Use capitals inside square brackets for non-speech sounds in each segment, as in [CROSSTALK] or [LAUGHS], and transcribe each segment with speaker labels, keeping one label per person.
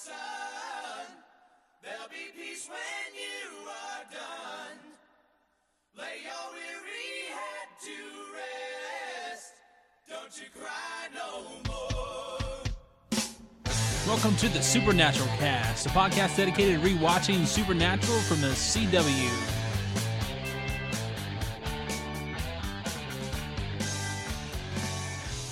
Speaker 1: son. There'll be peace when you are done. Lay your weary head to rest. Don't you cry no more.
Speaker 2: Welcome to the Supernatural Cast, a podcast dedicated to rewatching Supernatural from the CW.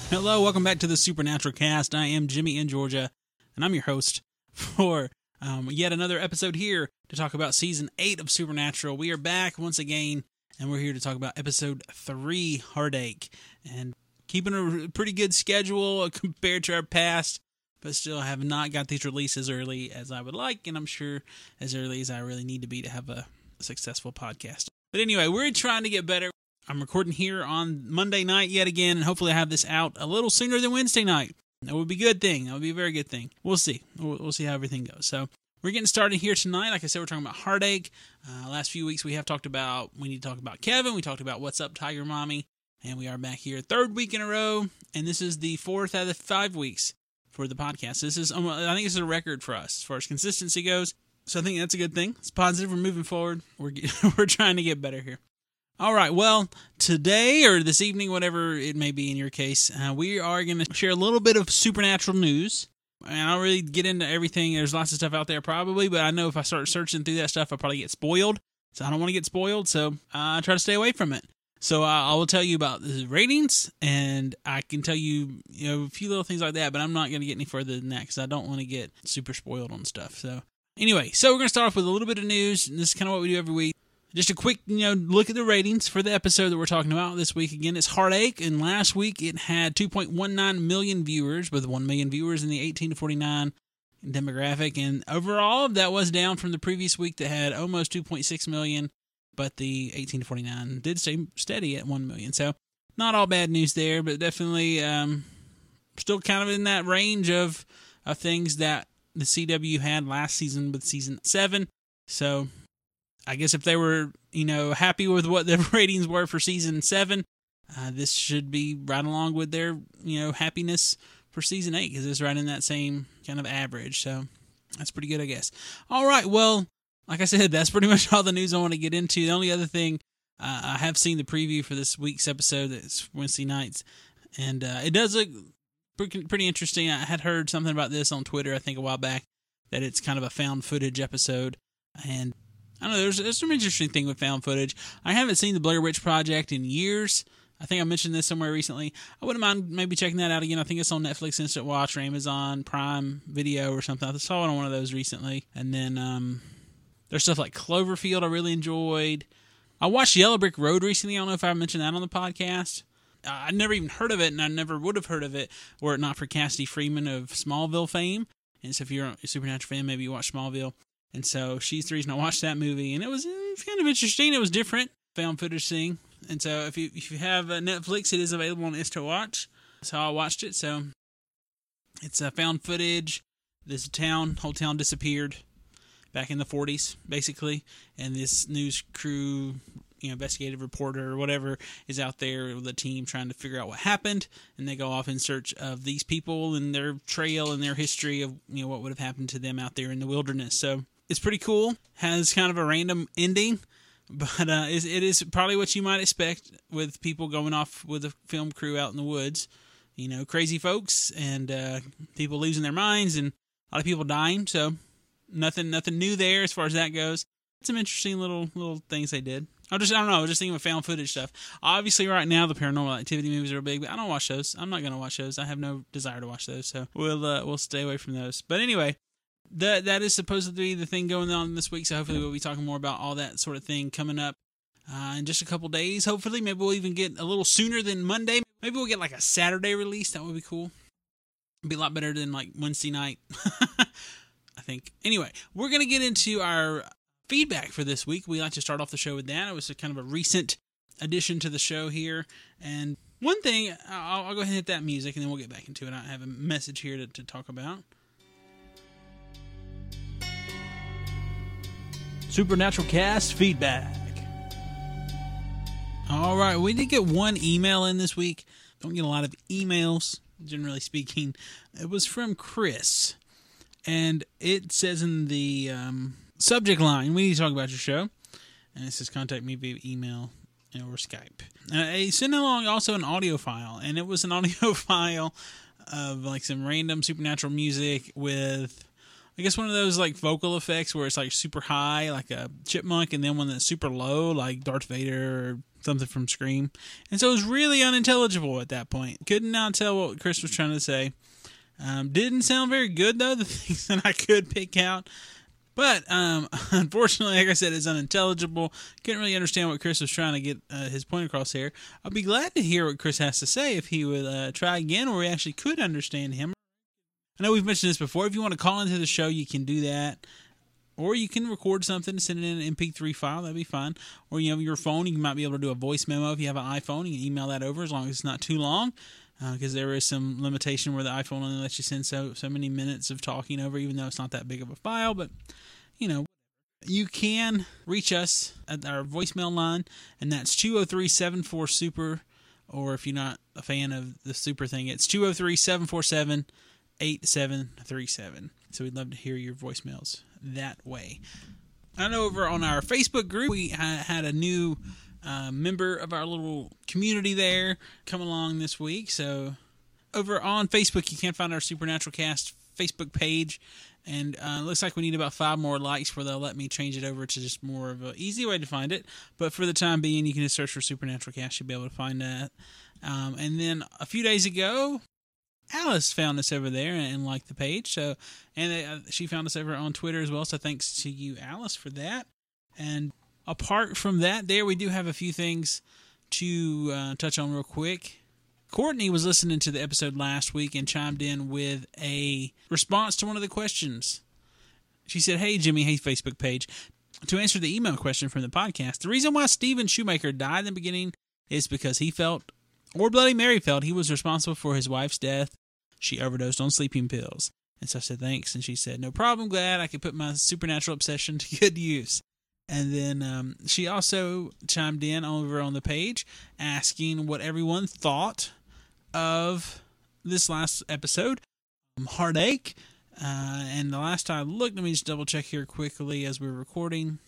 Speaker 2: Hello, welcome back to the Supernatural Cast. I am Jimmy in Georgia, and I'm your host for um, yet another episode here to talk about season eight of Supernatural. We are back once again, and we're here to talk about episode three, Heartache, and keeping a pretty good schedule [LAUGHS] compared to our past but still have not got these releases early as I would like, and I'm sure as early as I really need to be to have a successful podcast. But anyway, we're trying to get better. I'm recording here on Monday night yet again, and hopefully I have this out a little sooner than Wednesday night. That would be a good thing. That would be a very good thing. We'll see. We'll, we'll see how everything goes. So we're getting started here tonight. Like I said, we're talking about heartache. Uh, last few weeks we have talked about we need to talk about Kevin. We talked about what's up, Tiger Mommy, and we are back here third week in a row, and this is the fourth out of five weeks for the podcast. This is, I think, this is a record for us as far as consistency goes. So I think that's a good thing. It's positive. We're moving forward. We're [LAUGHS] we're trying to get better here. All right. Well, today or this evening, whatever it may be in your case, uh, we are going to share a little bit of supernatural news. And I don't really get into everything. There's lots of stuff out there probably, but I know if I start searching through that stuff, I'll probably get spoiled. So I don't want to get spoiled. So I try to stay away from it. So uh, I will tell you about the ratings, and I can tell you, you know, a few little things like that. But I'm not going to get any further than that because I don't want to get super spoiled on stuff. So anyway, so we're going to start off with a little bit of news. And this is kind of what we do every week. Just a quick, you know, look at the ratings for the episode that we're talking about this week. Again, it's Heartache, and last week it had 2.19 million viewers, with 1 million viewers in the 18 to 49 demographic. And overall, that was down from the previous week that had almost 2.6 million, but the 18 to 49 did stay steady at 1 million. So not all bad news there, but definitely um, still kind of in that range of, of things that the CW had last season with season 7. So I guess if they were, you know, happy with what the [LAUGHS] ratings were for season seven, uh, this should be right along with their, you know, happiness for season eight because it's right in that same kind of average. So that's pretty good, I guess. All right, well, like I said, [LAUGHS] that's pretty much all the news I want to get into. The only other thing, uh, I have seen the preview for this week's episode. It's Wednesday nights, and uh, it does look pretty interesting. I had heard something about this on Twitter, I think, a while back, that it's kind of a found footage episode, and I don't know. There's, there's some interesting thing with found footage. I haven't seen the Blair Witch Project in years. I think I mentioned this somewhere recently. I wouldn't mind maybe checking that out again. I think it's on Netflix Instant Watch or Amazon Prime Video or something. I saw it on one of those recently. And then um, there's stuff like Cloverfield I really enjoyed. I watched Yellow Brick Road recently. I don't know if I mentioned that on the podcast. I never even heard of it, and I never would have heard of it were it not for Cassidy Freeman of Smallville fame. And so if you're a Supernatural fan, maybe you watch Smallville. And so she's the reason I watched that movie, and it was kind of interesting. It was different, found footage thing. And so if you if you have uh, Netflix, it is available on Instant Watch. How I watched it. So it's a found footage. This town, whole town disappeared back in the 40s, basically, and this news crew, you know, investigative reporter or whatever is out there with a team trying to figure out what happened, and they go off in search of these people and their trail and their history of you know what would have happened to them out there in the wilderness. So it's pretty cool. Has kind of a random ending, but uh, it is probably what you might expect with people going off with a film crew out in the woods. You know, crazy folks and uh, people losing their minds and a lot of people dying. So nothing, nothing new there as far as that goes. Some interesting little little things they did. I just I don't know. I was just thinking of found footage stuff. Obviously, right now the paranormal activity movies are big, but I don't watch those. I'm not gonna watch those. I have no desire to watch those, so we'll uh, we'll stay away from those. But anyway, that that is supposed to be the thing going on this week. So hopefully we'll be talking more about all that sort of thing coming up uh, in just a couple days. Hopefully, maybe we'll even get a little sooner than Monday. Maybe we'll get like a Saturday release. That would be cool. Be a lot better than like Wednesday night. [LAUGHS] I think. Anyway, we're gonna get into our feedback for this week. We like to start off the show with that. It was a kind of a recent addition to the show here, and one thing I'll, I'll go ahead and hit that music, and then we'll get back into it. I have a message here to, to talk about. Supernatural Cast feedback. All right, we did get one email in this week. Don't get a lot of emails, generally speaking. It was from Chris. and it says in the um, subject line, "We need to talk about your show," and it says, "Contact me via email or Skype." Uh, he sent along also an audio file, and it was an [LAUGHS] audio file of like some random supernatural music with. I guess one of those like vocal effects where it's like super high, like a chipmunk, and then one that's super low, like Darth Vader or something from Scream. And so it was really unintelligible at that point. Could not tell what Chris was trying to say. Um, didn't sound very good though. [LAUGHS] The things that I could pick out, but um, [LAUGHS] unfortunately, like I said, it's unintelligible. Couldn't really understand what Chris was trying to get uh, his point across here. I'll be glad to hear what Chris has to say if he would uh, try again, or we actually could understand him. I know we've mentioned this before. If you want to call into the show, you can do that. Or you can record something and send it in an MP3 file. That'd be fine. Or you have your phone. You might be able to do a voice memo if you have an iPhone. You can email that over as long as it's not too long because uh, there is some limitation where the iPhone only lets you send so so many minutes of talking over, even though it's not that big of a file. But you know, you can reach us at our voicemail line, and that's 203 super. Or if you're not a fan of the super thing, it's 203 747 8737. So we'd love to hear your voicemails that way. And over on our Facebook group, we had a new uh, member of our little community there come along this week. So over on Facebook, you can find our Supernatural Cast Facebook page. And uh, looks like we need about five more likes where they'll let me change it over to just more of an easy way to find it. But for the time being, you can just search for Supernatural Cast. You'll be able to find that. Um, and then a few days ago, Alice found us over there and liked the page. So, and they, uh, she found us over on Twitter as well. So thanks to you, Alice, for that. And apart from that, there we do have a few things to uh, touch on real quick. Courtney was listening to the episode last week and chimed in with a response to one of the questions. She said, Hey, Jimmy, hey, Facebook page. To answer the email question from the podcast, the reason why Steven Shoemaker died in the beginning is because he felt, or Bloody Mary felt, he was responsible for his wife's death. She overdosed on sleeping pills. And so I said, Thanks. And she said, No problem. Glad I could put my supernatural obsession to good use. And then um, she also chimed in over on the page asking what everyone thought of this last episode, um, Heartache. Uh, and the last time I looked, let me just double check here quickly as we're recording.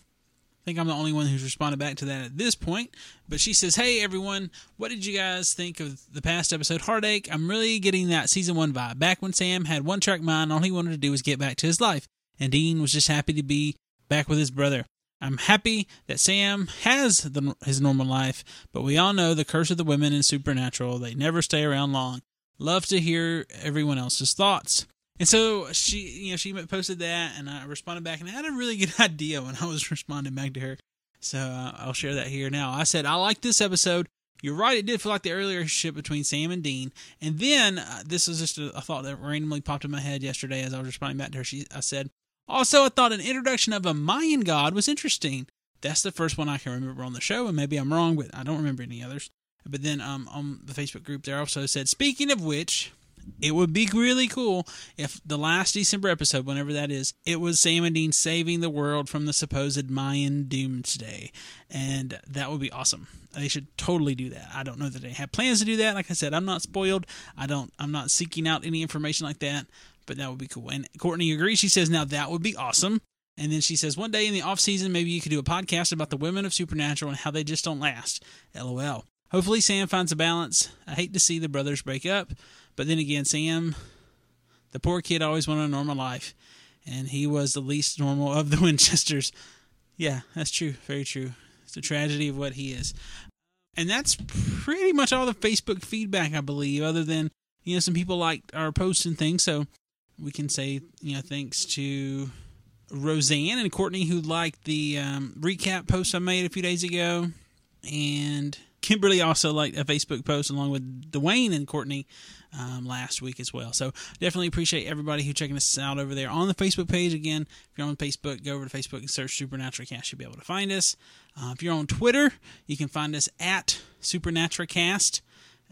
Speaker 2: I think I'm the only one who's responded back to that at this point. But she says, Hey everyone, what did you guys think of the past episode, Heartache? I'm really getting that season one vibe. Back when Sam had one track mind, all he wanted to do was get back to his life. And Dean was just happy to be back with his brother. I'm happy that Sam has the, his normal life, but we all know the curse of the women in Supernatural. They never stay around long. Love to hear everyone else's thoughts. And so she, you know, she posted that, and I responded back, and I had a really good [LAUGHS] idea when I was responding back to her. So uh, I'll share that here now. I said I like this episode. You're right; it did feel like the earlier relationship between Sam and Dean. And then uh, this is just a, a, thought that randomly popped in my head yesterday as I was responding back to her. She, I said, also, I thought an introduction of a Mayan god was interesting. That's the first one I can remember on the show, and maybe I'm wrong, but I don't remember any others. But then um, on the Facebook group, there also said, speaking of which, it would be really cool if the last December episode, whenever that is, it was Sam and Dean saving the world from the supposed Mayan doomsday. And that would be awesome. They should totally do that. I don't know that they have plans to do that. Like I said, I'm not spoiled. I don't I'm not seeking out any information like that but that would be cool. And Courtney agrees. She says, now that would be awesome. And then she says, one day in the off season, maybe you could do a podcast about the women of Supernatural and how they just don't last. LOL. Hopefully, Sam finds a balance. I hate to see the brothers break up, but then again, Sam, the poor kid, always wanted a normal life, and he was the least normal of the [LAUGHS] Winchesters. Yeah, that's true. Very true. It's a tragedy of what he is. And that's pretty much all the Facebook feedback, I believe, other than, you know, some people liked our posts and things. So we can say, you know, thanks to Roseanne and Courtney who liked the um, recap post I made a few days ago, and Kimberly also liked a Facebook post along with Dwayne and Courtney um, last week as well. So definitely appreciate everybody who checking us out over there on the Facebook page. Again, if you're on Facebook, go over to Facebook and search Supernatural Cast. You'll be able to find us. Uh, if you're on Twitter, you can find us at Supernatural Cast.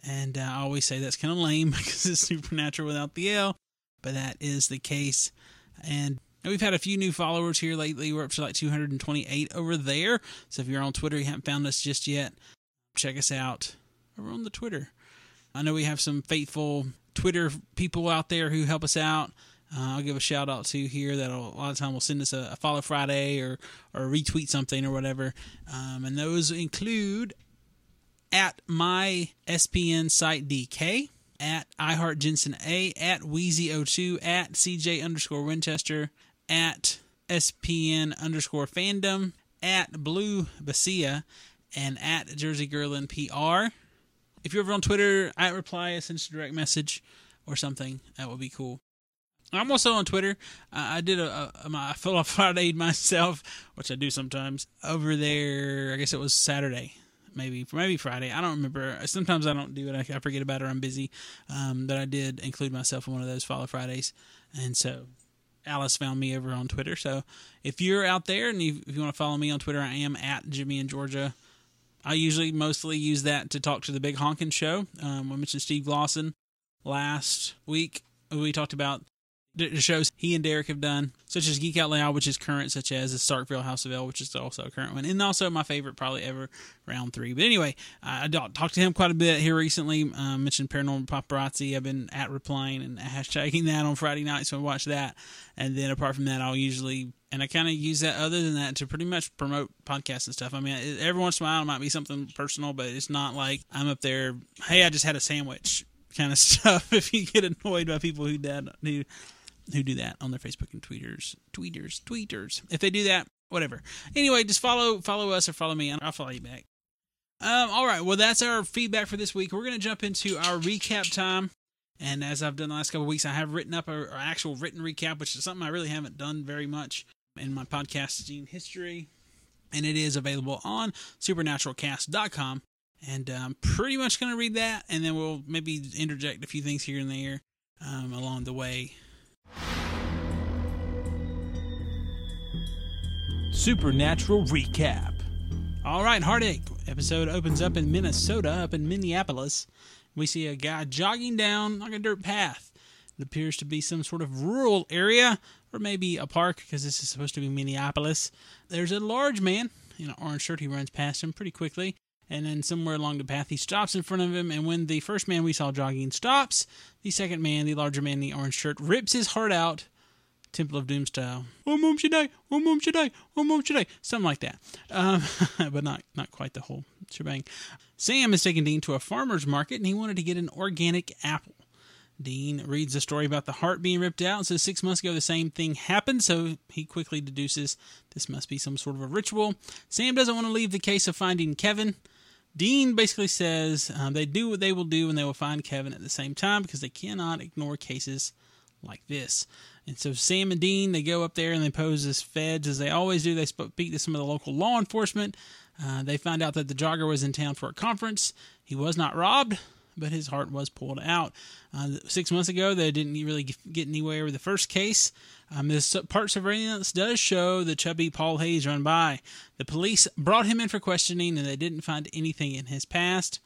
Speaker 2: And uh, I always say that's kind of lame [LAUGHS] because it's Supernatural without the L but that is the case. And we've had a few new followers here lately. We're up to like 228 over there. So if you're on Twitter, you haven't found us just yet, check us out over on the Twitter. I know we have some faithful Twitter people out there who help us out. uh, I'll give a shout out to here that a lot of time will send us a, a follow Friday or or retweet something or whatever. Um, and those include at my SPN site DK, at iHeart Jensen A, at Wheezy02, at CJ underscore Winchester, at SPN underscore fandom, at Blue Basia, and at Jersey Girlin PR. If you're ever on Twitter, at reply, send a direct message or something. That would be cool. I'm also on Twitter. Uh, I did a, a my [LAUGHS] off Friday myself, which I do sometimes. Over there, I guess it was Saturday, maybe maybe Friday. I don't remember. Sometimes I don't do it. I, I forget about it. or I'm busy. Um, but I did include myself in one of those follow Fridays, and so Alice found me over on Twitter. So if you're out there and you, if you want to follow me on Twitter, I am at Jimmy in Georgia. I usually mostly use that to talk to the Big Honkin' Show. Um, I mentioned Steve Glosson last week. We talked about the shows he and Derek have done, such as Geek Out Loud, which is current, such as the Starkville House of L, which is also a current one, and also my favorite probably ever, Round Three. But anyway, I talked to him quite a bit here recently. Uh, mentioned Paranormal Paparazzi. I've been at replying and [LAUGHS] hashtagging that on Friday night, so I watch that. And then apart from that, I'll usually and I kind of use that other than that to pretty much promote podcasts and stuff. I mean, every once in a while it might be something personal, but it's not like I'm up there. Hey, I just had a sandwich [LAUGHS] kind of stuff. [LAUGHS] If you get annoyed by people who did who who do that on their Facebook and tweeters, tweeters, tweeters. If they do that, whatever. Anyway, just follow follow us or follow me, and I'll follow you back. Um, all right, well that's our feedback for this week. We're gonna jump into our recap time. And as I've done the last couple weeks, I have written up an actual written recap, which is something I really haven't done very much in my podcasting history. And it is available on supernaturalcast.com. And I'm pretty much going to read that, and then we'll maybe interject a few things here and there um, along the way.
Speaker 3: Supernatural Recap.
Speaker 2: All right, Heartache. Episode opens up in Minnesota, up in Minneapolis. We see a guy jogging down like a dirt path. It appears to be some sort of rural area or maybe a park because this is supposed to be Minneapolis. There's a large man in an orange shirt. He runs past him pretty quickly. And then somewhere along the path, he stops in front of him. And when the first man we saw jogging stops, the second man, the larger man in the orange shirt, rips his heart out Temple of Doom style. Oh, mom should die. Oh, mom should die. Oh, mom should die. Something like that. Um, [LAUGHS] but not not quite the whole shebang. Sam is taking Dean to a farmer's market, and he wanted to get an organic apple. Dean reads a story about the heart being ripped out and says six months ago the same thing happened, so he quickly deduces this must be some sort of a ritual. Sam doesn't want to leave the case of finding Kevin. Dean basically says um, they do what they will do and they will find Kevin at the same time because they cannot ignore cases like this. And so Sam and Dean, they go up there and they pose as feds as they always do. They speak to some of the local law enforcement. Uh, they find out that the jogger was in town for a conference. He was not robbed, but his heart was pulled out. Uh, six months ago, they didn't really get anywhere with the first case. Um, this part surveillance does show the chubby Paul Hayes run by. The police brought him in for questioning, and they didn't find anything in his past,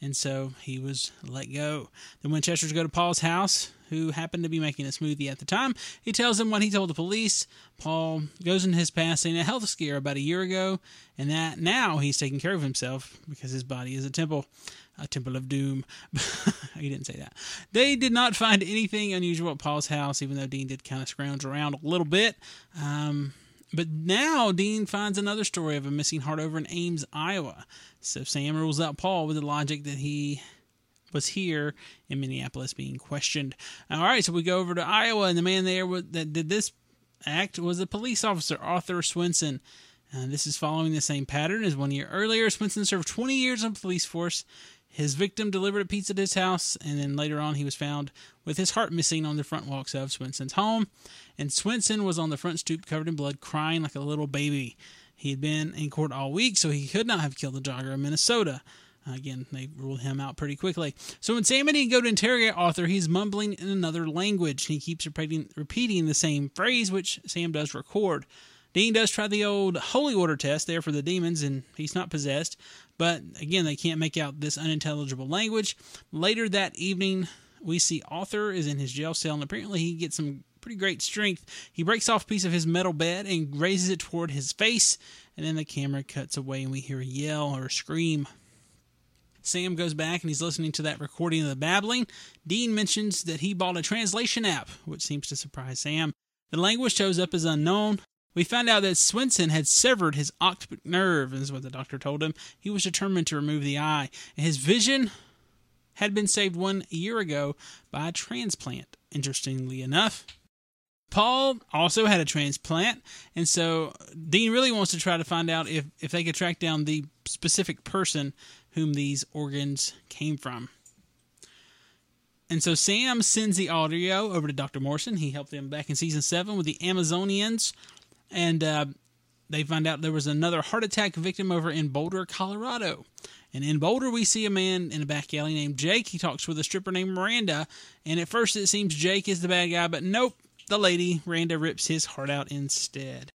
Speaker 2: and so he was let go. The Winchesters go to Paul's house, who happened to be making a smoothie at the time. He tells them what he told the police. Paul goes into his past saying a health scare about a year ago, and that now he's taking care of himself because his body is a temple a temple of doom. [LAUGHS] he didn't say that. They did not find anything unusual at Paul's house, even though Dean did kind of scrounge around a little bit. Um, but now Dean finds another story of a missing heart over in Ames, Iowa. So Sam rules out Paul with the logic that he was here in Minneapolis being questioned. All right, so we go over to Iowa, and the man there that did this act was a police officer, Arthur Swenson. Uh, this is following the same pattern as one year earlier. Swenson served 20 years on police force his victim delivered a pizza to his house, and then later on, he was found with his heart missing on the front walks of Swenson's home. And Swenson was on the front stoop covered in blood, crying like a little baby. He had been in court all week, so he could not have killed the jogger in Minnesota. Again, they ruled him out pretty quickly. So when Sam and Dean go to interrogate Arthur, he's mumbling in another language. He keeps repeating, repeating the same phrase, which Sam does record. Dean does try the old holy order test there for the demons, and he's not possessed. But again, they can't make out this unintelligible language. Later that evening, we see Arthur is in his jail cell, and apparently he gets some pretty great strength. He breaks off a piece of his metal bed and raises it toward his face, and then the camera cuts away, and we hear a yell or a scream. Sam goes back and he's listening to that recording of the babbling. Dean mentions that he bought a translation app, which seems to surprise Sam. The language shows up as unknown. We found out that Swenson had severed his optic nerve, is what the doctor told him. He was determined to remove the eye, and his vision had been saved one year ago by a transplant, interestingly enough. Paul also had a transplant, and so Dean really wants to try to find out if, if they could track down the specific person whom these organs came from. And so Sam sends the audio over to Dr. Morrison. He helped them back in season seven with the Amazonians, and uh, they find out there was another heart attack victim over in Boulder, Colorado. And in Boulder, we see a man in a back alley named Jake. He talks with a stripper named Miranda, and at first it seems Jake is the bad guy, but nope, the lady, Miranda, rips his heart out instead.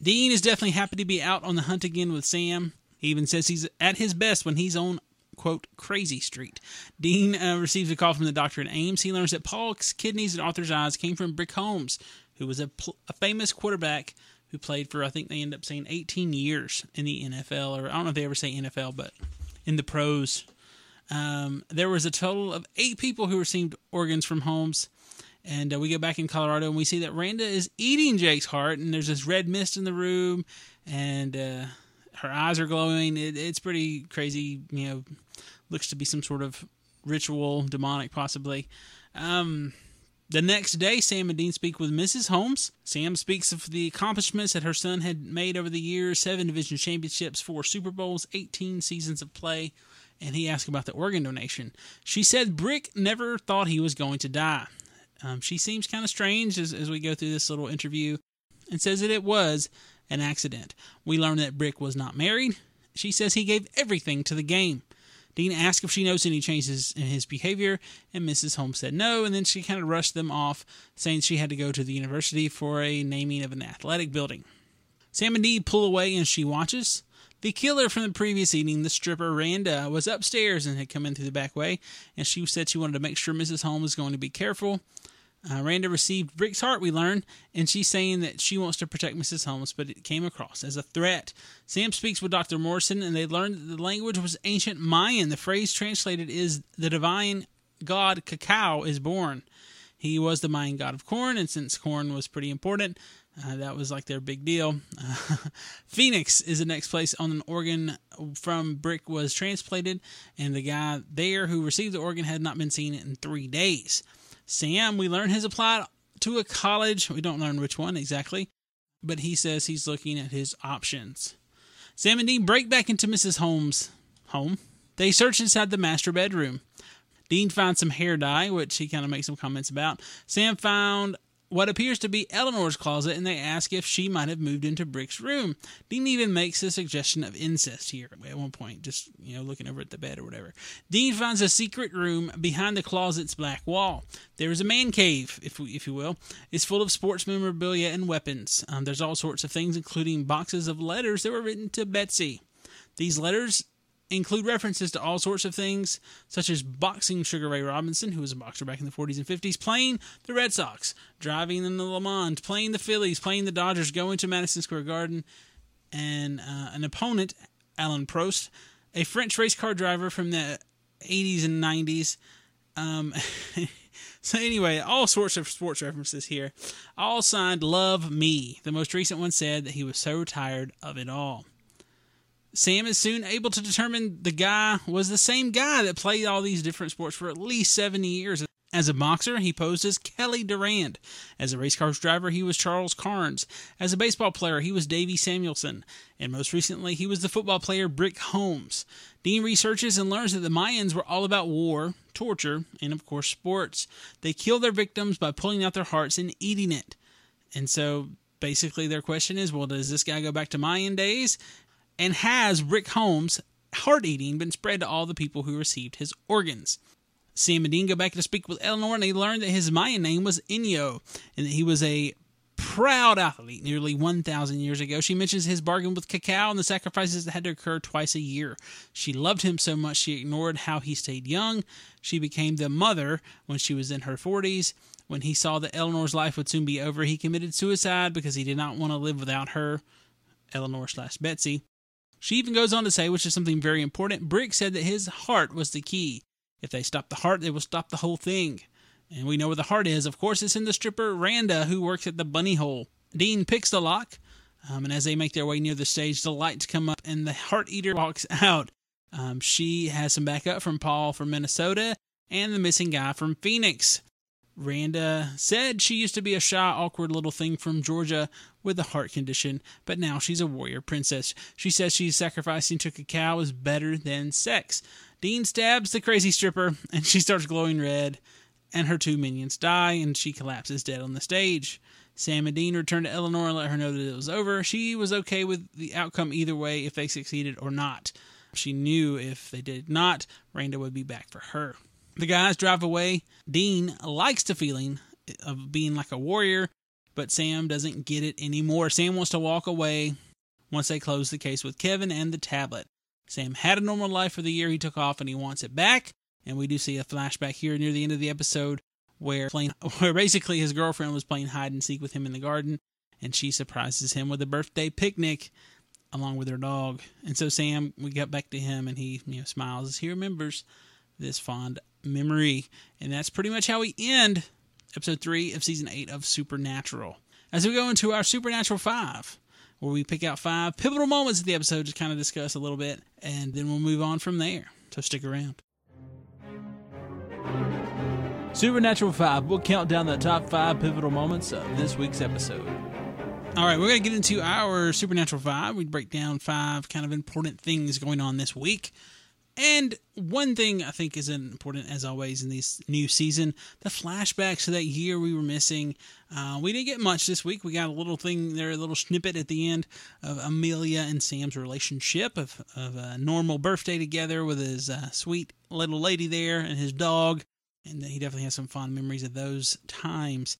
Speaker 2: Dean is definitely happy to be out on the hunt again with Sam. He even says he's at his best when he's on, quote, Crazy Street. Dean uh, receives a call from the doctor in Ames. He learns that Paul's kidneys and Arthur's eyes came from Brick Holmes, who was a, pl- a famous quarterback who played for, I think they end up saying 18 years in the NFL, or I don't know if they ever say NFL, but in the pros. Um, there was a total of eight people who received organs from Holmes. And uh, we go back in Colorado and we see that Randa is eating Jake's heart, and there's this red mist in the room, and uh, her eyes are glowing. It, it's pretty crazy. You know, looks to be some sort of ritual, demonic, possibly. Um, the next day, Sam and Dean speak with Mrs. Holmes. Sam speaks of the accomplishments that her son had made over the years seven division championships, four Super Bowls, 18 seasons of play, and he asks about the organ donation. She said Brick never thought he was going to die. Um, she seems kind of strange as, as we go through this little interview and says that it was an accident. We learn that Brick was not married. She says he gave everything to the game. Dean asks if she knows any changes in his behavior, and Mrs. Holmes said no, and then she kind of rushed them off, saying she had to go to the university for a naming of an athletic building. Sam and Dee pull away and she watches. The killer from the previous evening, the stripper Randa, was upstairs and had come in through the back way, and she said she wanted to make sure Mrs. Holmes was going to be careful. Uh, Randa received Brick's heart, we learn, and she's saying that she wants to protect Mrs. Holmes, but it came across as a threat. Sam speaks with Dr. Morrison, and they learn that the language was ancient Mayan. The phrase translated is the divine god Cacao is born. He was the Mayan god of corn, and since corn was pretty important, uh, that was like their big deal. Uh, [LAUGHS] Phoenix is the next place on an organ from Brick was transplanted, and the guy there who received the organ had not been seen in three days. Sam, we learn, has applied to a college. We don't learn which one exactly, but he says he's looking at his options. Sam and Dean break back into Mrs. Holmes' home. They search inside the master bedroom. Dean finds some hair dye, which he kind of makes some comments about. Sam found what appears to be Eleanor's closet, and they ask if she might have moved into Brick's room. Dean even makes a suggestion of incest here at one point, just you know looking over at the bed or whatever. Dean finds a secret room behind the closet's black wall. There is a man cave, if if you will. It's full of sports memorabilia and weapons. Um, there's all sorts of things, including boxes of letters that were written to Betsy. These letters include references to all sorts of things, such as boxing Sugar Ray Robinson, who was a boxer back in the 40s and 50s, playing the Red Sox, driving in the Le Mans, playing the Phillies, playing the Dodgers, going to Madison Square Garden, and uh, an opponent, Alain Prost, a French race car driver from the 80s and 90s. Um, [LAUGHS] so anyway, all sorts of sports references here, all signed "Love Me." The most recent one said that he was so tired of it all. Sam is soon able to determine the guy was the same guy that played all these different sports for at least 70 years. As a boxer, he posed as Kelly Durand. As a race car driver, he was Charles Carnes. As a baseball player, he was Davey Samuelson. And most recently, he was the football player Brick Holmes. Dean researches and learns that the Mayans were all about war, torture, and of course, sports. They killed their victims by pulling out their hearts and eating it. And so basically, their question is well, does this guy go back to Mayan days? And has Rick Holmes' heart eating been spread to all the people who received his organs? Sam and Dean go back to speak with Eleanor, and they learn that his Mayan name was Inyo, and that he was a proud athlete nearly 1,000 years ago. She mentions his bargain with Cacao and the sacrifices that had to occur twice a year. She loved him so much she ignored how he stayed young. She became the mother when she was in her 40s. When he saw that Eleanor's life would soon be over, he committed suicide because he did not want to live without her, Eleanor slash Betsy. She even goes on to say, which is something very important, Brick said that his heart was the key. If they stop the heart, they will stop the whole thing. And we know where the heart is. Of course, it's in the stripper Randa, who works at the bunny hole. Dean picks the lock, um, and as they make their way near the stage, the lights come up, and the heart eater walks [LAUGHS] out. Um, she has some backup from Paul from Minnesota and the missing guy from Phoenix. Randa said she used to be a shy, awkward little thing from Georgia with a heart condition, but now she's a warrior princess. She says she's sacrificing to cacao is better than sex. Dean stabs the crazy stripper, and she starts glowing red, and her two minions die, and she collapses dead on the stage. Sam and Dean return to Eleanor and let her know that it was over. She was okay with the outcome either way if they succeeded or not. She knew if they did not, Randa would be back for her. The guys drive away. Dean likes the feeling of being like a warrior, but Sam doesn't get it anymore. Sam wants to walk away once they close the case with Kevin and the tablet. Sam had a normal life for the year he took off and he wants it back. And we do see a flashback here near the end of the episode where playing, [LAUGHS] where basically his girlfriend was playing hide and seek with him in the garden and she surprises him with a birthday picnic along with her dog. And so Sam, we got back to him and he you know smiles as he remembers this fond memory. And that's pretty much how we end episode three of season eight of Supernatural. As we go into our Supernatural five, where we pick out five pivotal moments of the episode to kind of discuss a little bit, and then we'll move on from there. So stick around.
Speaker 3: Supernatural 5 We'll count down the top 5 pivotal moments of this week's episode.
Speaker 2: All right, we're going to get into our Supernatural 5. We break down five kind of important things going on this week. And one thing I think is important, as always, in this new season the flashbacks to that year we were missing. Uh, we didn't get much this week. We got a little thing there, a little snippet at the end of Amelia and Sam's relationship, of, of a normal birthday together with his uh, sweet little lady there and his dog. And he definitely has some fond memories of those times.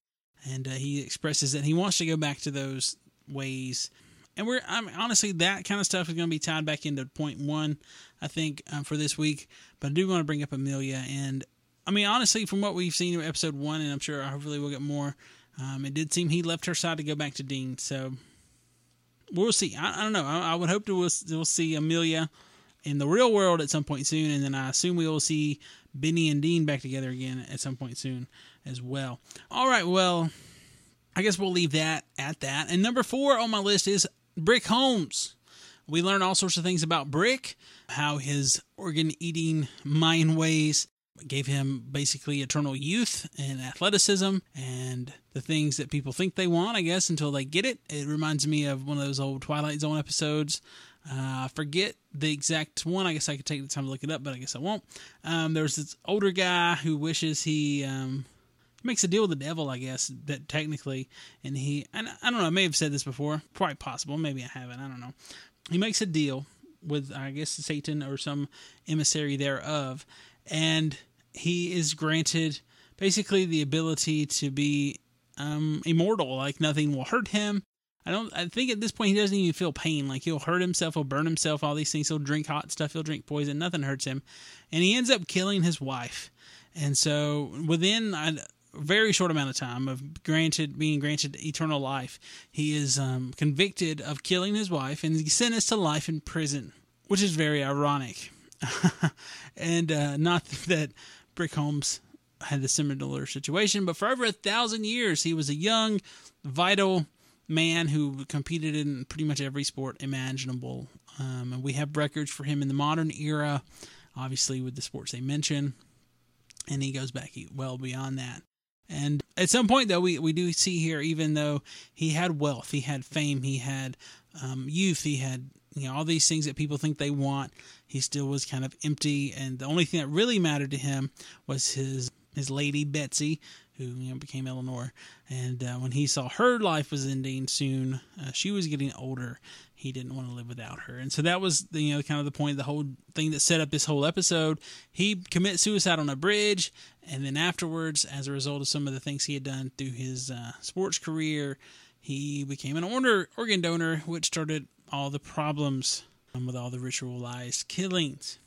Speaker 2: And uh, he expresses that he wants to go back to those ways and we're I mean, honestly that kind of stuff is going to be tied back into point one, I think, um, for this week. But I do want to bring up Amelia, and I mean honestly, from what we've seen in episode one, and I'm sure hopefully we'll get more. Um, it did seem he left her side to go back to Dean, so we'll see. I, I don't know. I, I, would hope to we'll, we'll see Amelia in the real world at some point soon, and then I assume we will see Benny and Dean back together again at some point soon as well. All right, well. I guess we'll leave that at that. And number four on my list is Brick Holmes. We learn all sorts of things about Brick, how his organ eating Mayan ways gave him basically eternal youth and athleticism and the things that people think they want, I guess, until they get it. It reminds me of one of those old Twilight Zone episodes. Uh, I forget the exact one. I guess I could take the time to look it up, but I guess I won't. Um, there's this older guy who wishes he um, makes a deal with the devil, I guess, that technically, and he, and I don't know, I may have said this before, quite possible, maybe I haven't, I don't know. He makes a deal with, I guess, Satan or some emissary thereof, and he is granted basically the ability to be um, immortal, like nothing will hurt him. I don't. I think at this point he doesn't even feel pain. Like he'll hurt himself, he'll burn himself, all these things. He'll drink hot stuff, he'll drink poison. Nothing hurts him, and he ends up killing his wife. And so within very short amount of time of granted being granted eternal life, he is um, convicted of killing his wife and he's sentenced to life in prison, which is very ironic. [LAUGHS] and uh, not that Brick Holmes had the similar situation, but for over a thousand years he was a young, vital man who competed in pretty much every sport imaginable. Um, and we have records for him in the modern era, obviously with the sports they mention, and he goes back well beyond that. And at some point, though, we, we do see here, even though he had wealth, he had fame, he had um, youth, he had you know all these things that people think they want, he still was kind of empty. And the only thing that really mattered to him was his his lady Betsy, who you know became Eleanor. And uh, when he saw her life was ending soon, uh, she was getting older. He didn't want to live without her, and so that was the, you know kind of the point, of the whole thing that set up this whole episode. He commits suicide on a bridge, and then afterwards, as a result of some of the things he had done through his uh, sports career, he became an order, organ donor, which started all the problems with all the ritualized killings.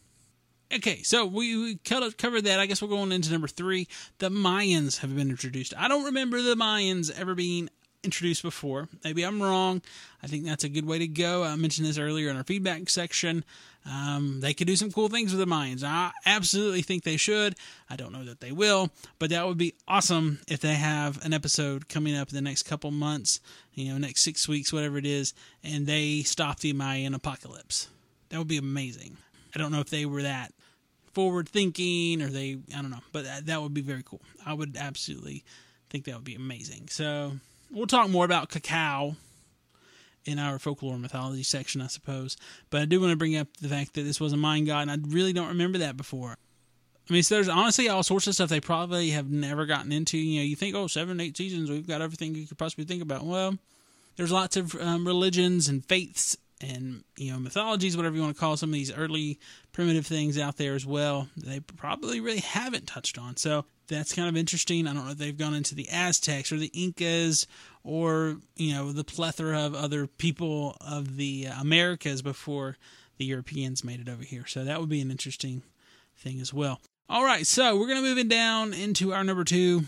Speaker 2: Okay, so we, we covered that. I guess we're going into number three. The Mayans have been introduced. I don't remember the Mayans ever being introduced before. Maybe I'm wrong. I think that's a good way to go. I mentioned this earlier in our feedback section. Um, they could do some cool things with the Mayans. I absolutely think they should. I don't know that they will, but that would be awesome if they have an episode coming up in the next couple months, you know, next six weeks, whatever it is, and they stop the Mayan apocalypse. That would be amazing. I don't know if they were that forward thinking or they, I don't know, but that, that would be very cool. I would absolutely think that would be amazing. So we'll talk more about cacao in our folklore and mythology section, I suppose. But I do want to bring up the fact that this was a Mayan god, and I really don't remember that before. I mean, so there's honestly all sorts of stuff they probably have never gotten into. You know, you think, oh, seven, eight seasons, we've got everything you could possibly think about. Well, there's lots of um, religions and faiths and you know mythologies, whatever you want to call some of these early primitive things out there as well. They probably really haven't touched on. So that's kind of interesting. I don't know if they've gone into the Aztecs or the Incas or you know the plethora of other people of the Americas before the Europeans made it over here. So that would be an interesting thing as well. All right, so we're gonna move it down into our number two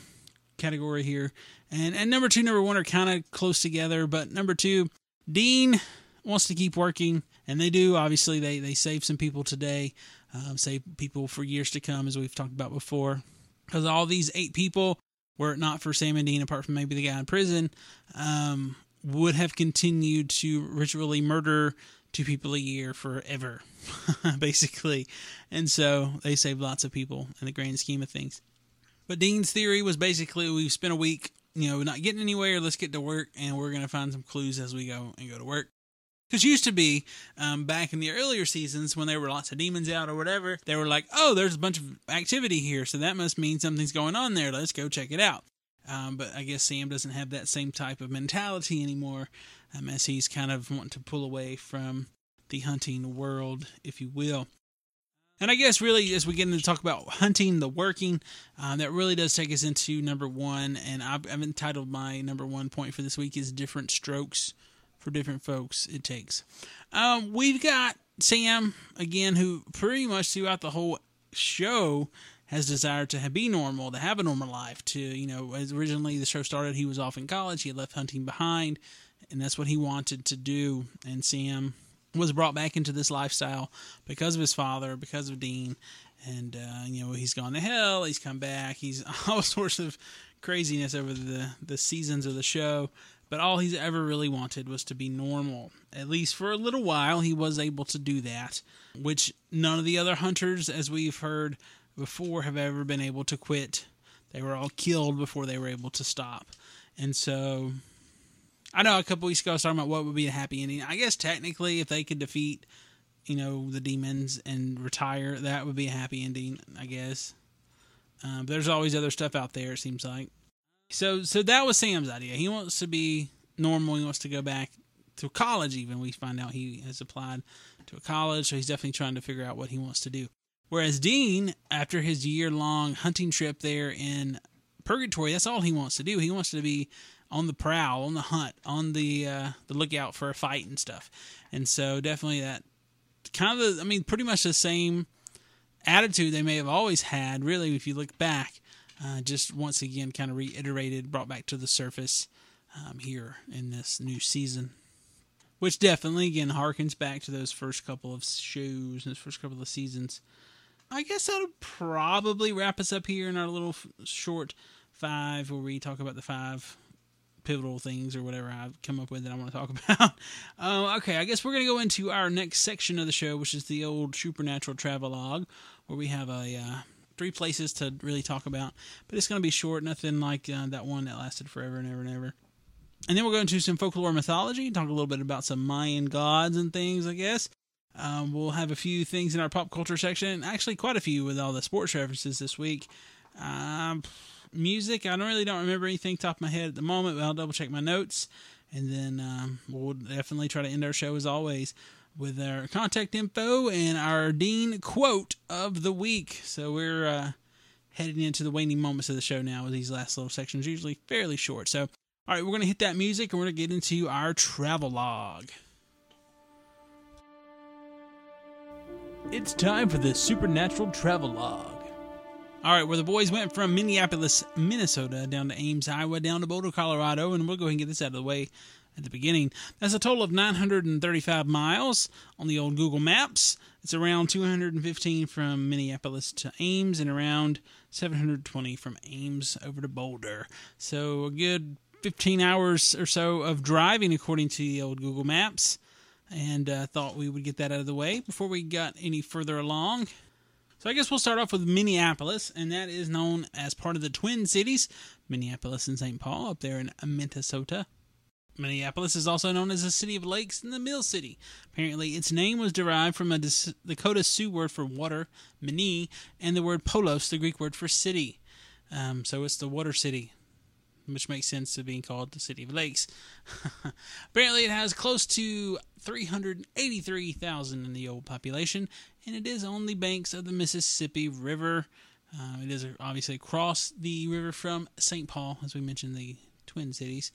Speaker 2: category here, and and number two, number one are kind of close together, but number two, Dean wants to keep working, and they do. Obviously, they they save some people today, um, save people for years to come, as we've talked about before. Because all these eight people, were it not for Sam and Dean, apart from maybe the guy in prison, um, would have continued to ritually murder two people a year forever, [LAUGHS] basically. And so they saved lots of people in the grand scheme of things. But Dean's theory was basically we've spent a week, you know, not getting anywhere. Let's get to work, and we're going to find some clues as we go and go to work. Because used to be um, back in the earlier seasons when there were lots of demons out or whatever, they were like, oh, there's a bunch of activity here, so that must mean something's going on there. Let's go check it out. Um, but I guess Sam doesn't have that same type of mentality anymore, um, as he's kind of wanting to pull away from the hunting world, if you will. And I guess really, as we get into talk about hunting, the working, um, that really does take us into number one. And I've, I've entitled my number one point for this week is different strokes for different folks it takes. Um, we've got Sam again, who pretty much throughout the whole show has desired to be normal, to have a normal life. To you know, as originally the show started, he was off in college, he had left hunting behind, and that's what he wanted to do. And Sam was brought back into this lifestyle because of his father, because of Dean, and uh, you know he's gone to hell, he's come back, he's [LAUGHS] all sorts of craziness over the the seasons of the show but all he's ever really wanted was to be normal. At least for a little while, he was able to do that, which none of the other hunters, as we've heard before, have ever been able to quit. They were all killed before they were able to stop. And so, I know a couple weeks ago I was talking about what would be a happy ending. I guess technically, if they could defeat, you know, the demons and retire, that would be a happy ending, I guess. Um, there's always other stuff out there, it seems like. So so that was Sam's idea. He wants to be normal. He wants to go back to college. Even we find out he has applied to a college, so he's definitely trying to figure out what he wants to do. Whereas Dean, after his year long hunting trip there in Purgatory, that's all he wants to do. He wants to be on the prowl, on the hunt, on the uh, the lookout for a fight and stuff. And so definitely that kind of I mean, pretty much the same attitude they may have always had. Really, if you look back, uh, just once again kind of reiterated, brought back to the surface um, here in this new season. Which definitely, again, harkens back to those first couple of shows, and those first couple of seasons. I guess that'll probably wrap us up here in our little f- short five, where we talk about the five pivotal things or whatever I've come up with that I want to talk [LAUGHS] about. um, okay, I guess we're going to go into our next section of the show, which is the old supernatural travelogue, where we have a uh, three places to really talk about, but it's going to be short, nothing like uh, that one that lasted forever and ever and ever. And then we'll go into some folklore mythology, talk a little bit about some Mayan gods and things, I guess. Um, we'll have a few things in our pop culture section, actually quite a few with all the sports references this week. Um, music, I don't really don't remember anything top of my head at the moment, but I'll double check my notes, and then um, we'll definitely try to end our show as always with our contact info and our Dean quote of the week. So we're uh, heading into the waning moments of the show now with these last little sections, usually fairly short. So, all right, we're going to hit that music and we're going to get into our travel log.
Speaker 3: It's time for the Supernatural Travel Log.
Speaker 2: All right, where the boys went from Minneapolis, Minnesota, down to Ames, Iowa, down to Boulder, Colorado, and we'll go ahead and get this out of the way at the beginning. That's a total of 935 miles on the old Google Maps. It's around 215 from Minneapolis to Ames and around 720 from Ames over to Boulder. So a good 15 hours or so of driving according to the old Google Maps. And uh, thought we would get that out of the way before we got any further along. So I guess we'll start off with Minneapolis, and that is known as part of the Twin Cities, Minneapolis and St. Paul, up there in Minnesota. Minneapolis is also known as the City of Lakes and the Mill City. Apparently, its name was derived from a Dakota Sioux word for water, mini, and the word polos, the Greek word for city. Um, so it's the water city, which makes sense to being called the City of Lakes. [LAUGHS] Apparently, it has close to 383,000 in the old population, and it is on the banks of the Mississippi River. Uh, it is obviously across the river from St. Paul, as we mentioned, the Twin Cities.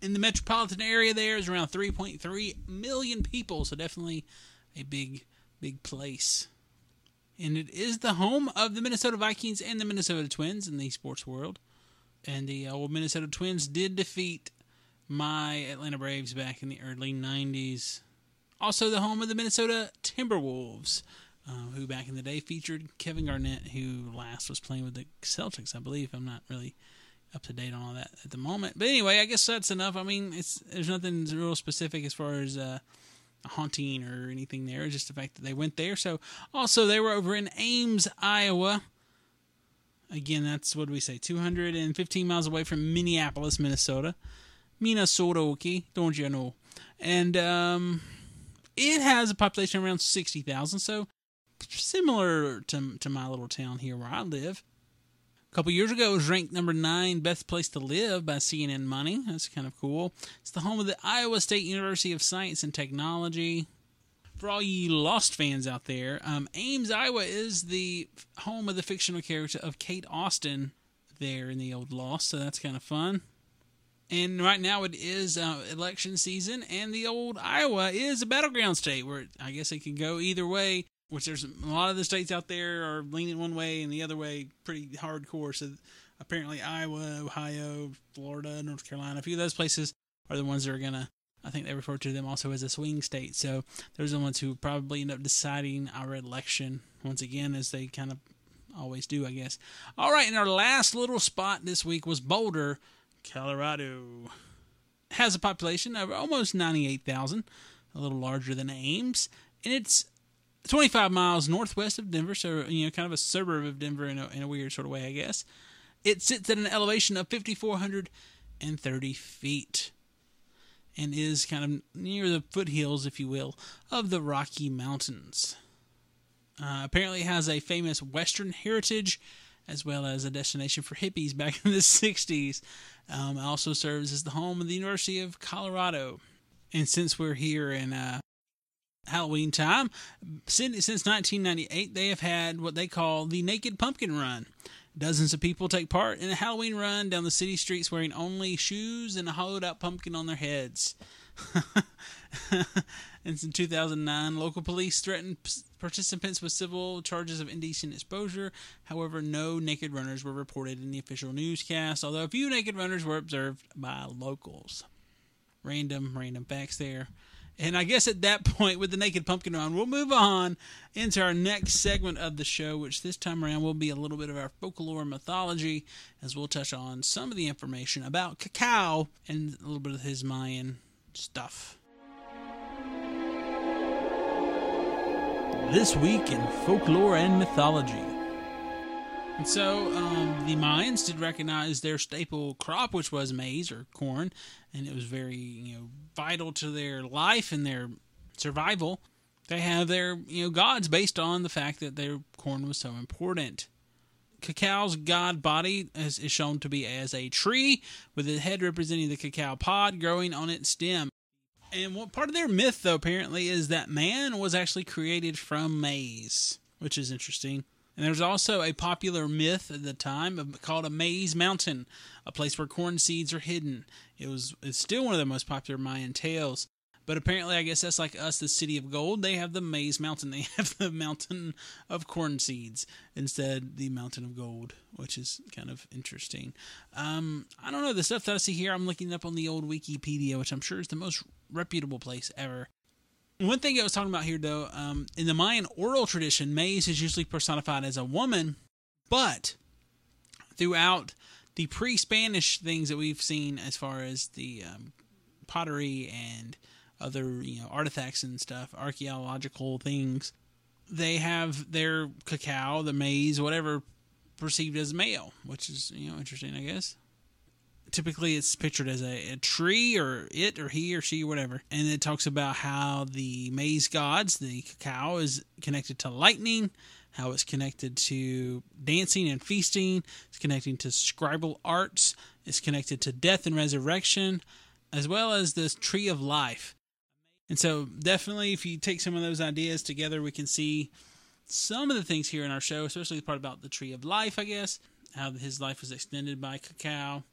Speaker 2: In the metropolitan area, there is around 3.3 million people, so definitely a big, big place. And it is the home of the Minnesota Vikings and the Minnesota Twins in the sports world. And the old Minnesota Twins did defeat my Atlanta Braves back in the early 90s. Also, the home of the Minnesota Timberwolves, uh, who back in the day featured Kevin Garnett, who last was playing with the Celtics, I believe. I'm not really up to date on all that at the moment. But anyway, I guess that's enough. I mean, it's there's nothing real specific as far as uh, haunting or anything there. It's just the fact that they went there. So also they were over in Ames, Iowa. Again, that's what we say, 215 miles away from Minneapolis, Minnesota. Minnesota, okay, don't you know? And um, it has a population around 60,000, so similar to, to my little town here where I live. A couple years ago, it was ranked number nine best place to live by CNN Money. That's kind of cool. It's the home of the Iowa State University of Science and Technology. For all you Lost fans out there, um, Ames, Iowa is the home of the fictional character of Kate Austin there in the old Lost, so that's kind of fun. And right now it is uh, election season, and the old Iowa is a battleground state where I guess it can go either way. Which there's a lot of the states out there are leaning one way and the other way pretty hardcore. So apparently Iowa, Ohio, Florida, North Carolina, a few of those places are the ones that are gonna. I think they refer to them also as a swing state. So those are the ones who probably end up deciding our election once again, as they kind of always do, I guess. All right, and our last little spot this week was Boulder Colorado has a population of almost 98,000, a little larger than Ames, and it's 25 miles northwest of Denver, so you know, kind of a suburb of Denver in a, in a weird sort of way, I guess. It sits at an elevation of 5,430 feet and is kind of near the foothills, if you will, of the Rocky Mountains. Uh, apparently, has a famous Western heritage as well as a destination for hippies back in the 60s. Um, also serves as the home of the University of Colorado. And since we're here in uh, Halloween time, since 1998, they have had what they call the Naked Pumpkin Run. Dozens of people take part in a Halloween run down the city streets wearing only shoes and a hollowed out pumpkin on their heads. [LAUGHS] and in 2009, local police threatened participants with civil charges of indecent exposure. However, no naked runners were reported in the official newscast, although a few naked runners were observed by locals. Random, random facts there. And I guess at that [LAUGHS] point, with the Naked Pumpkin Run, we'll move on into our next segment of the show, which this time around will be a little bit of our folklore mythology, as we'll touch on some of the information about cacao and a little bit of his Mayan stuff.
Speaker 3: This week in folklore and mythology.
Speaker 2: And so um, the Mayans did recognize their staple crop, which was maize or corn, and it was very you know vital to their life and their survival. They have their you know gods based on the fact that their corn was so important. Cacao's god body is, is shown to be as a tree with the head representing the cacao pod growing on its stem. And what part of their myth, though, apparently, is that man was actually created from maize, which is interesting. And there's also a popular myth at the time called a maize mountain, a place where corn seeds are hidden. It was it's still one of the most popular Mayan tales. But apparently, I guess that's like us, the city of gold. They have the maize mountain. [LAUGHS] They have the mountain of corn seeds instead the mountain of gold, which is kind of interesting. Um, I don't know the stuff that I see here. I'm looking up on the old Wikipedia, which I'm sure is the most reputable place ever. One thing I was talking about here, though, um, in the Mayan oral tradition, maize is usually personified as a woman, but throughout the pre-Spanish things that we've seen, as far as the um, pottery and other you know artifacts and stuff, archaeological things, they have their cacao, the maize, whatever, perceived as male, which is you know interesting, I guess. Typically, it's pictured as a, a tree or it or he or she or whatever, and it talks about how the maize gods, the cacao, is connected to lightning, how it's connected to dancing and feasting, it's connecting to scribal arts, it's connected to death and resurrection, as well as this tree of life. And so, definitely, if you take some of those ideas together, we can see some of the things here in our show, especially the part about the tree of life, I guess, how his life was extended by cacao.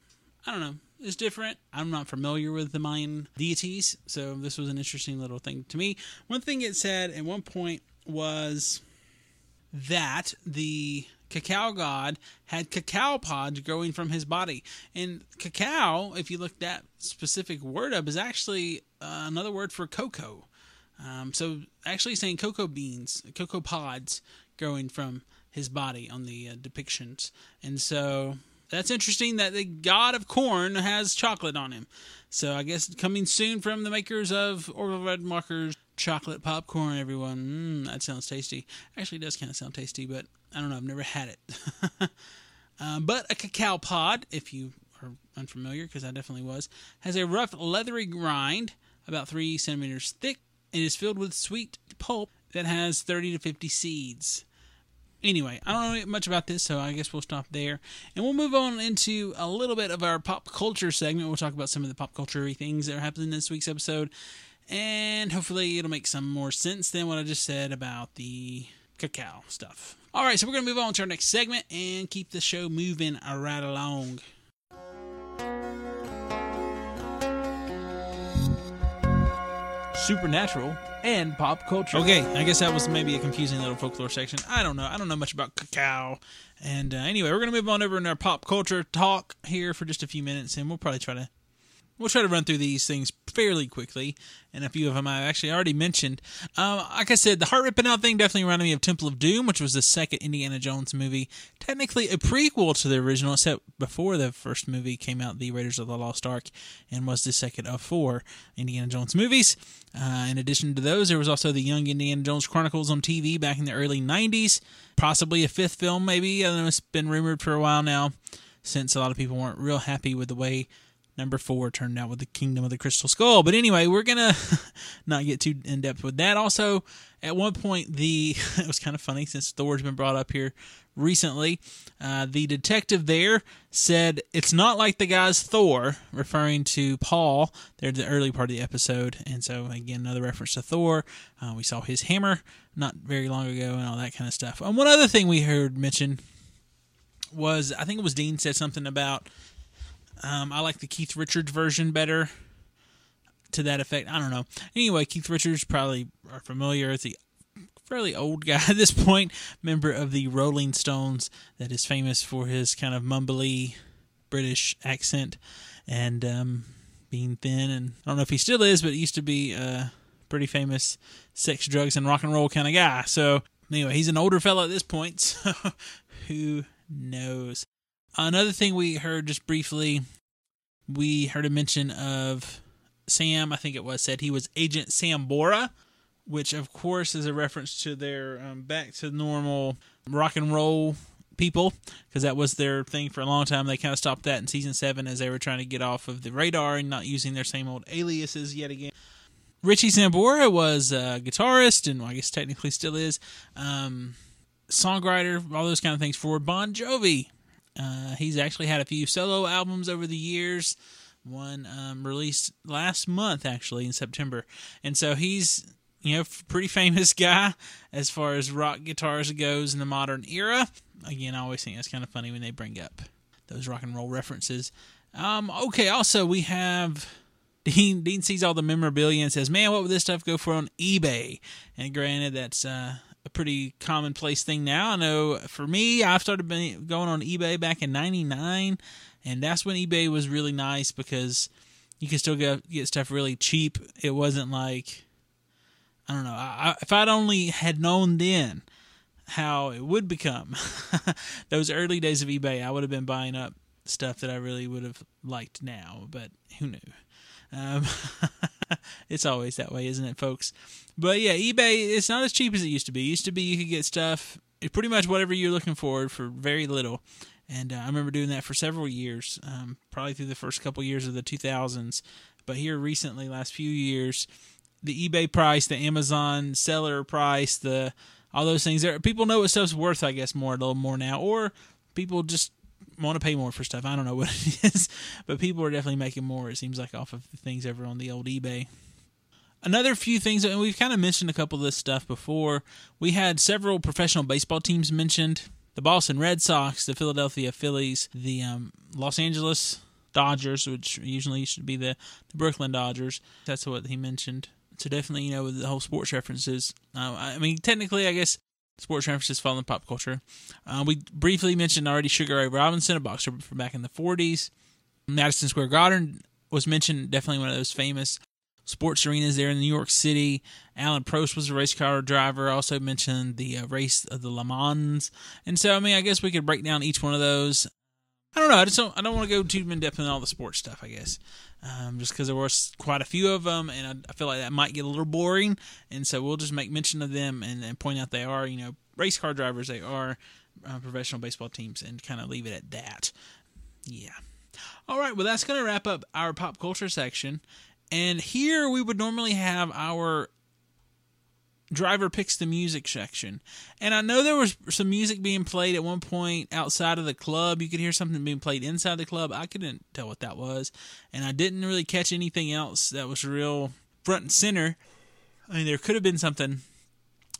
Speaker 2: I don't know. It's different. I'm not familiar with the Mayan deities, so this was an interesting little thing to me. One thing it said at one point was that the cacao god had cacao pods growing from his body. And cacao, if you look that specific word up, is actually uh, another word for cocoa. Um, so actually saying cocoa beans, cocoa pods growing from his body on the uh, depictions. And so that's interesting that the god of corn has chocolate on him. So I guess coming soon from the makers of Orville Redenbacher's chocolate popcorn, everyone. Mm, that sounds tasty. Actually, does kind of sound tasty, but I don't know. I've never had it. [LAUGHS] um, but a cacao pod, if you are unfamiliar, because I definitely was, has a rough leathery rind, about three centimeters thick. It is filled with sweet pulp that has 30 to 50 seeds. Anyway, I don't know much about this, so I guess we'll stop there. And we'll move on into a little bit of our pop culture segment. We'll talk about some of the pop culture things that are happening in this week's episode. And hopefully it'll make some more sense than what I just said about the cacao stuff. All right, so we're going to move on to our next segment and keep the show moving right along.
Speaker 3: Supernatural and pop culture.
Speaker 2: Okay, I guess that was maybe a confusing little folklore section. I don't know. I don't know much about cacao. And uh, anyway, we're going to move on over in our pop culture talk here for just a few minutes, and we'll probably try to we'll try to run through these things fairly quickly, and a few of them I've actually already mentioned. Um, like I said, the heart ripping out thing definitely reminded me of Temple of Doom, which was the second Indiana Jones movie, technically a prequel to the original, except before the first movie came out, The Raiders of the Lost Ark, and was the second of four Indiana Jones movies. Uh, in addition to those, there was also the Young Indiana Jones Chronicles on TV back in the early 90s, possibly a fifth film, maybe. I know it's been rumored for a while now, since a lot of people weren't real happy with the way number four turned out with the Kingdom of the Crystal Skull. But anyway, we're gonna [LAUGHS] not get too in depth with that. Also, at one point, the [LAUGHS] it was kind of funny since Thor's been brought up here recently. Uh, the detective there said it's not like the guy's Thor, referring to Paul. There, the early part of the episode, and so again, another reference to Thor. Uh, we saw his hammer not very long ago, and all that kind of stuff. And one other thing we heard mentioned was I think it was Dean said something about um, I like the Keith Richards version better. To that effect, I don't know. Anyway, Keith Richards probably are familiar with the fairly old guy [LAUGHS] at this point, member of the Rolling Stones, that is famous for his kind of mumbly British accent and um, being thin. And I don't know if he still is, but he used to be a pretty famous sex, drugs, and rock and roll kind of guy. So anyway, he's an older fellow at this point. [LAUGHS] So who knows? Another thing we heard just briefly, we heard a mention of Sam, I think it was, said he was Agent Sambora, which of course is a reference to their um, back to normal rock and roll people, because that was their thing for a long time. They kind of stopped that in season seven as they were trying to get off of the radar and not using their same old aliases yet again. Richie Sambora was a guitarist, and well, I guess technically still is, um, songwriter, all those kind of things for Bon Jovi. Uh, he's actually had a few solo albums over the years. One um, released last month, actually in September, and so he's you know pretty famous [LAUGHS] guy as far as rock guitars goes in the modern era. Again, I always think it's kind of funny when they bring up those rock and roll references. Um, okay, also we have [LAUGHS] Dean Dean sees all the memorabilia and says, "Man, what would this stuff go for on eBay?" And granted, that's uh, a pretty commonplace thing now. I know for me, I've started going on eBay back in '99, and that's when eBay was really nice because you could still get get stuff really cheap. It wasn't like I don't know. I, if I'd only had known then how it would become [LAUGHS] those early days of eBay, I would have been buying up stuff that I really would have liked now. But who knew? Um, [LAUGHS] [LAUGHS] it's always that way, isn't it, folks? But yeah, eBay it's not as cheap as it used to be. It used to be you could get stuff pretty much whatever you're looking for for very little. And uh, I remember doing that for several years, um, probably through the first couple years of the 2000s. But here recently, last few years, the eBay price, the Amazon seller price, the all those things. There, people know what stuff's worth, I guess, more a little more now, or people just want to pay more for stuff. I don't know [LAUGHS] what it is, but people are definitely making more. It seems like off of the things ever on the old eBay. Another few things, and we've kind of mentioned a couple of this stuff before. We had several professional baseball teams mentioned: the Boston Red Sox, the Philadelphia Phillies, the um, Los Angeles Dodgers, which usually should be the, the Brooklyn Dodgers. That's what he mentioned. So definitely, you know, with the whole sports references. Uh, I mean, technically, I guess sports references fall in pop culture. Uh, we briefly mentioned already Sugar Ray Robinson, a boxer from back in the 40s. Madison Square Garden was mentioned, definitely one of those famous sports arenas there in New York City. Alain Prost was a race car driver. Also mentioned the uh, race of the Le Mans. And so, I mean, I guess we could break down each one of those. I don't know. I just don't. I don't want to go too in depth in all the sports stuff. I guess um, just because there were quite a few of them, and I, I, feel like that might get a little boring. And so we'll just make mention of them and, and point out they are, you know, race car drivers. They are uh, professional baseball teams, and kind of leave it at that. Yeah. All right. Well, that's going to wrap up our pop culture section. And here we would normally have our driver picks the music section. And I know there was some music being played at one point outside of the club. You could hear something being played inside the club. I couldn't tell what that was. And I didn't really catch anything else that was real front and center. I mean, there could have been something.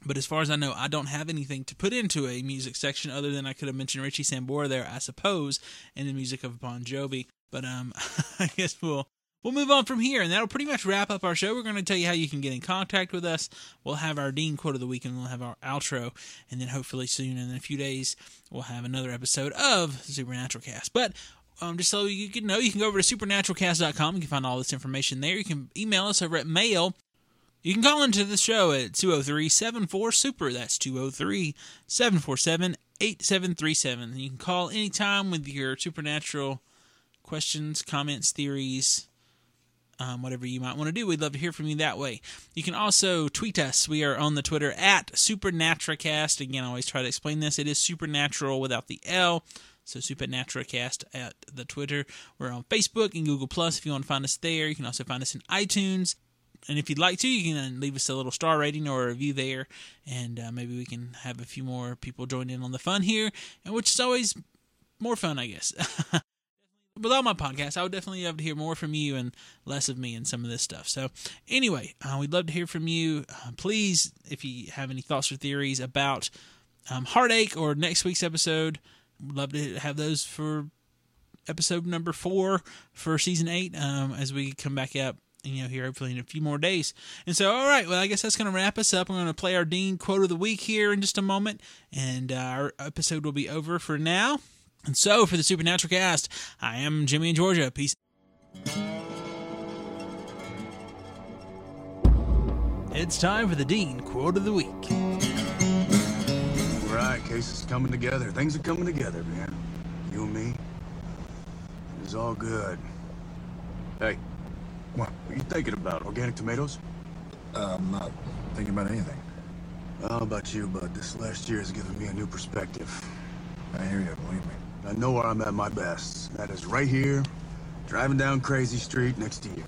Speaker 2: But as far as I know, I don't have anything to put into a music section other than I could have mentioned Richie Sambora there, I suppose, and the music of Bon Jovi. But um, [LAUGHS] I guess we'll we'll move on from here, and that'll pretty much wrap up our show. We're going to tell you how you can get in contact with us. We'll have our Dean quote of the week, and we'll have our outro, and then hopefully soon, in a few days, we'll have another episode of Supernatural Cast. But um, just so you can know, you can go over to supernaturalcast.com. You can find all this information there. You can email us over at mail. You can call into the show at 203 74 Super. That's 203 747 8737. You can call anytime with your supernatural questions, comments, theories, um, whatever you might want to do. We'd love to hear from you that way. You can also tweet us. We are on the Twitter at Supernaturalcast. Again, I always try to explain this. It is supernatural without the L. So Supernaturalcast at the Twitter. We're on Facebook and Google Plus if you want to find us there. You can also find us in iTunes. And if you'd like to, you can leave us a little star rating or a review there, and uh, maybe we can have a few more people join in on the fun here, and which is always more fun, I guess. [LAUGHS] with all my podcast, I would definitely love to hear more from you and less of me and some of this stuff. So, anyway, uh, we'd love to hear from you. Uh, please, if you have any thoughts or theories about um, Heartache or next week's episode, love to have those for episode number four for season eight um, as we come back up. You know, here hopefully in a few more days. And so, all right, well, I guess that's going to wrap us up. I'm going to play our Dean quote of the week here in just a moment, and uh, our episode will be over for now. And so, for the Supernatural cast, I am Jimmy in Georgia. Peace.
Speaker 3: It's time for the Dean quote of the week.
Speaker 4: Right, case is coming together. Things are coming together, man. You and me. It's all good. Hey, what, what are you thinking about? Organic tomatoes?
Speaker 5: Uh, I'm not thinking about anything.
Speaker 4: I don't know about you, but this last year has given me a new perspective.
Speaker 5: I hear you, believe me.
Speaker 4: I know where I'm at my best. That is right here, driving down Crazy Street next to you.